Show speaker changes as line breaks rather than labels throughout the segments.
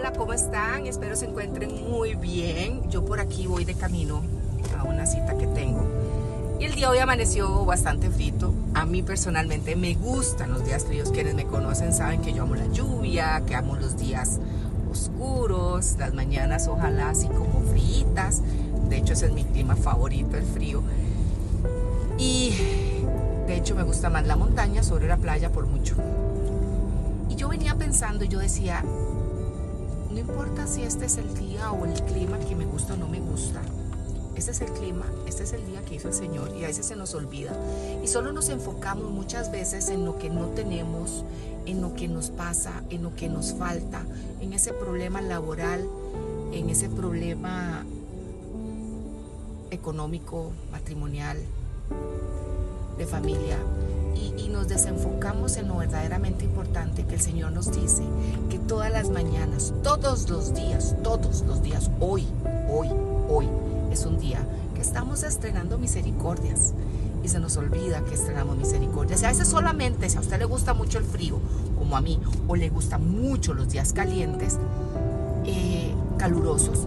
hola, ¿cómo están? Espero se encuentren muy bien. Yo por aquí voy de camino a una cita que tengo. Y el día hoy amaneció bastante frito. A mí personalmente me gustan los días fríos. Quienes me conocen saben que yo amo la lluvia, que amo los días oscuros, las mañanas ojalá así como fritas. De hecho ese es mi clima favorito, el frío. Y de hecho me gusta más la montaña sobre la playa por mucho. Y yo venía pensando, yo decía, no importa si este es el día o el clima que me gusta o no me gusta. Este es el clima, este es el día que hizo el Señor y a veces se nos olvida. Y solo nos enfocamos muchas veces en lo que no tenemos, en lo que nos pasa, en lo que nos falta, en ese problema laboral, en ese problema económico, matrimonial, de familia. Y, nos desenfocamos en lo verdaderamente importante que el Señor nos dice, todas las mañanas, todos los días, todos los días, hoy, hoy, hoy, es un día que estamos estrenando misericordias y se nos olvida que estrenamos misericordias. Y a veces solamente, si a usted le gusta mucho el frío, como a mí, o le gustan mucho los días calientes, eh, calurosos,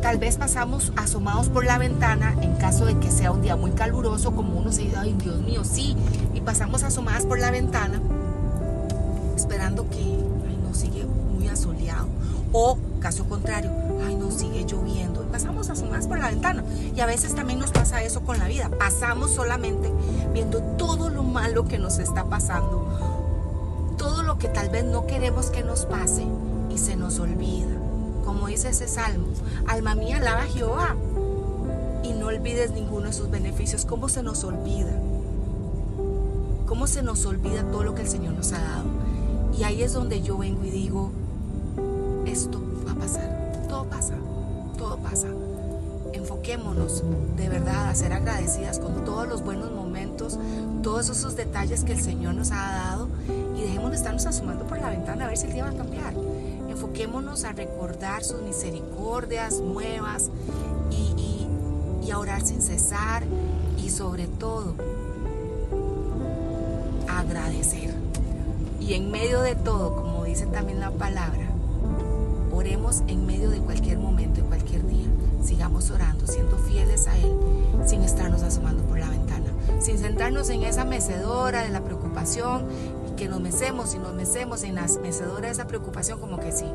Tal vez pasamos asomados por la ventana en caso de que sea un día muy caluroso, como uno se dice, ay Dios mío, sí, y pasamos asomadas por la ventana esperando que, O caso contrario, ay no, sigue lloviendo. Y pasamos asomadas por la ventana. Y a veces también nos pasa eso con la vida. Pasamos solamente viendo todo lo malo que nos está pasando. Todo lo que tal vez no queremos que nos pase y se nos olvida como dice ese salmo, alma mía, alaba a Jehová y no olvides ninguno de sus beneficios. ¿Cómo se nos olvida? ¿Cómo se nos olvida todo lo que el Señor nos ha dado? Y ahí es donde yo vengo y digo, esto va a pasar, todo pasa, todo pasa. Enfoquémonos de verdad a ser agradecidas con todos los buenos momentos, todos esos detalles que el Señor nos ha dado y dejemos de estarnos asomando por la ventana a ver si el día va a cambiar enfoquémonos a recordar sus misericordias nuevas y, a orar sin cesar y sobre todo agradecer. Y en medio de todo, como dice también la palabra, oremos en medio de cualquier momento, y cualquier día. Sigamos orando, siendo fieles a Él, sin estarnos asomando por la ventana, sin sentarnos en esa mecedora de la preocupación que nos mecemos y nos mecemos en las mecedoras de esa preocupación como que sí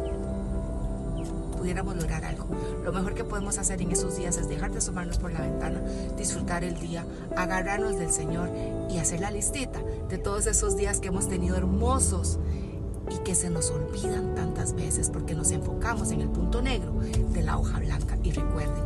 pudiéramos lograr algo. Lo mejor que podemos hacer en esos días es dejar de asomarnos por la ventana, disfrutar el día, agarrarnos del Señor y hacer la listita de todos esos días que hemos tenido hermosos y que se nos olvidan tantas veces porque nos enfocamos en el punto negro de la hoja blanca. Y recuerden,